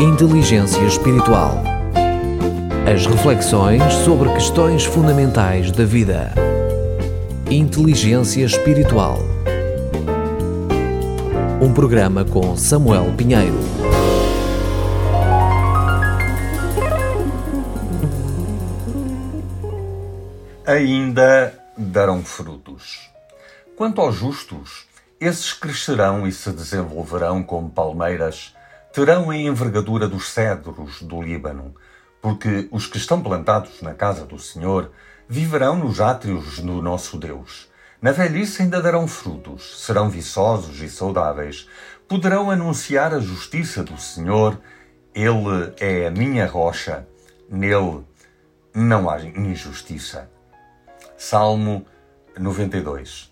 Inteligência Espiritual. As reflexões sobre questões fundamentais da vida. Inteligência Espiritual. Um programa com Samuel Pinheiro. Ainda darão frutos. Quanto aos justos, esses crescerão e se desenvolverão como palmeiras, terão a envergadura dos cedros do Líbano, porque os que estão plantados na casa do Senhor viverão nos átrios do nosso Deus. Na velhice ainda darão frutos, serão viçosos e saudáveis, poderão anunciar a justiça do Senhor. Ele é a minha rocha, nele não há injustiça. Salmo 92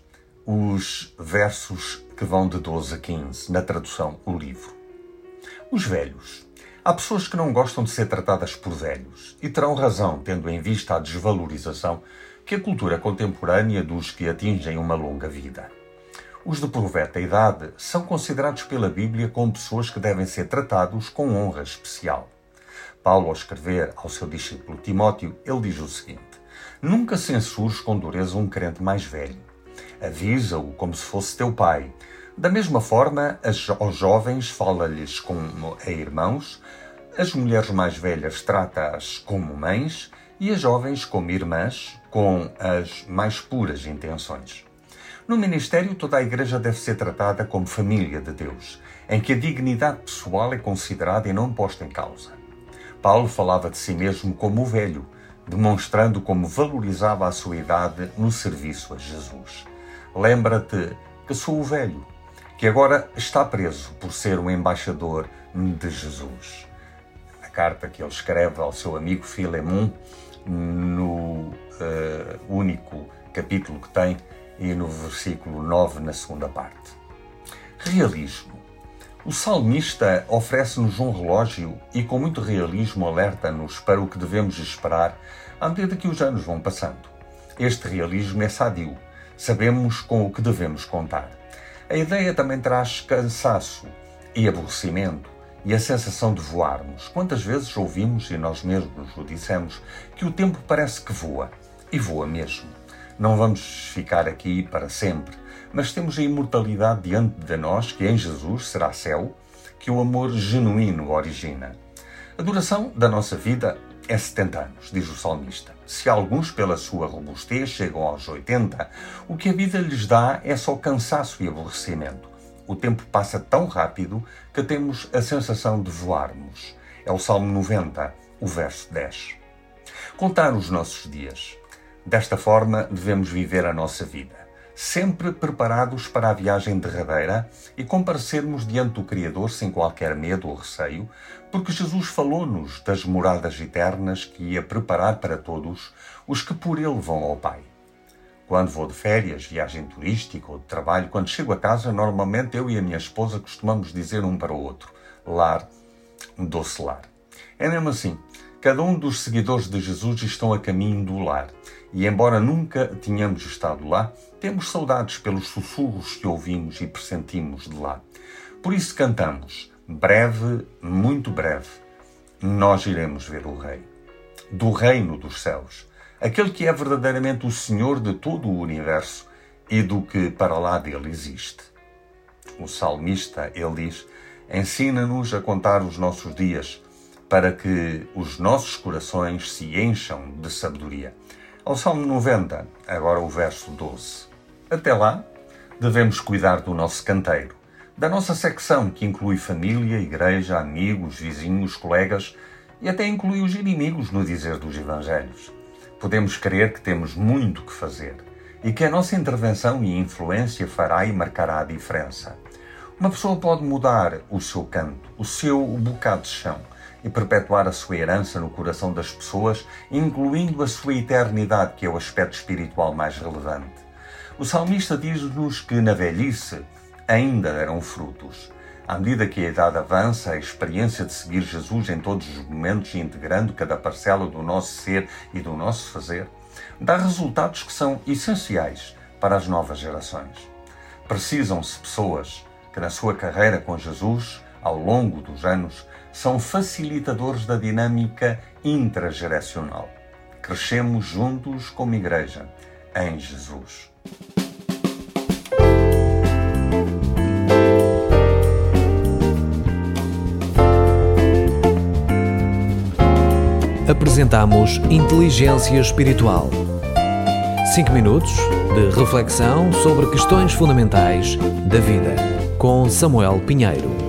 os versos que vão de 12 a 15, na tradução O Livro. Os velhos. Há pessoas que não gostam de ser tratadas por velhos e terão razão, tendo em vista a desvalorização que a cultura contemporânea dos que atingem uma longa vida. Os de proveta idade são considerados pela Bíblia como pessoas que devem ser tratados com honra especial. Paulo, ao escrever ao seu discípulo Timóteo, ele diz o seguinte: Nunca censures com dureza um crente mais velho avisa-o como se fosse teu pai. Da mesma forma, aos jovens fala-lhes como a irmãos, as mulheres mais velhas trata-as como mães e as jovens como irmãs, com as mais puras intenções. No ministério, toda a Igreja deve ser tratada como família de Deus, em que a dignidade pessoal é considerada e não posta em causa. Paulo falava de si mesmo como o velho, demonstrando como valorizava a sua idade no serviço a Jesus. Lembra-te que sou o velho, que agora está preso por ser um embaixador de Jesus. A carta que ele escreve ao seu amigo Filemon, no uh, único capítulo que tem, e no versículo 9, na segunda parte. Realismo. O salmista oferece-nos um relógio e, com muito realismo, alerta-nos para o que devemos esperar à medida que os anos vão passando. Este realismo é sadio sabemos com o que devemos contar. A ideia também traz cansaço e aborrecimento e a sensação de voarmos. Quantas vezes ouvimos, e nós mesmos o dissemos, que o tempo parece que voa, e voa mesmo. Não vamos ficar aqui para sempre, mas temos a imortalidade diante de nós, que em Jesus será céu, que o amor genuíno origina. A duração da nossa vida é 70 anos, diz o salmista. Se alguns, pela sua robustez, chegam aos 80, o que a vida lhes dá é só cansaço e aborrecimento. O tempo passa tão rápido que temos a sensação de voarmos. É o Salmo 90, o verso 10. Contar os nossos dias. Desta forma, devemos viver a nossa vida sempre preparados para a viagem derradeira e comparecermos diante do Criador sem qualquer medo ou receio, porque Jesus falou-nos das moradas eternas que ia preparar para todos os que por ele vão ao Pai. Quando vou de férias, viagem turística ou de trabalho, quando chego a casa, normalmente eu e a minha esposa costumamos dizer um para o outro: lar, doce lar. É mesmo assim. Cada um dos seguidores de Jesus estão a caminho do lar. E embora nunca tenhamos estado lá, temos saudades pelos sussurros que ouvimos e pressentimos de lá. Por isso cantamos, breve, muito breve, nós iremos ver o Rei. Do reino dos céus. Aquele que é verdadeiramente o Senhor de todo o universo e do que para lá dele existe. O salmista, ele diz, ensina-nos a contar os nossos dias, para que os nossos corações se encham de sabedoria. Ao Salmo 90, agora o verso 12. Até lá, devemos cuidar do nosso canteiro, da nossa secção que inclui família, igreja, amigos, vizinhos, colegas e até inclui os inimigos no dizer dos Evangelhos. Podemos crer que temos muito que fazer e que a nossa intervenção e influência fará e marcará a diferença. Uma pessoa pode mudar o seu canto, o seu bocado de chão, e perpetuar a sua herança no coração das pessoas, incluindo a sua eternidade, que é o aspecto espiritual mais relevante. O salmista diz-nos que na velhice ainda deram frutos. À medida que a idade avança, a experiência de seguir Jesus em todos os momentos, integrando cada parcela do nosso ser e do nosso fazer, dá resultados que são essenciais para as novas gerações. Precisam-se pessoas que, na sua carreira com Jesus, ao longo dos anos, são facilitadores da dinâmica intrageracional. Crescemos juntos como igreja, em Jesus. Apresentamos Inteligência Espiritual. 5 minutos de reflexão sobre questões fundamentais da vida, com Samuel Pinheiro.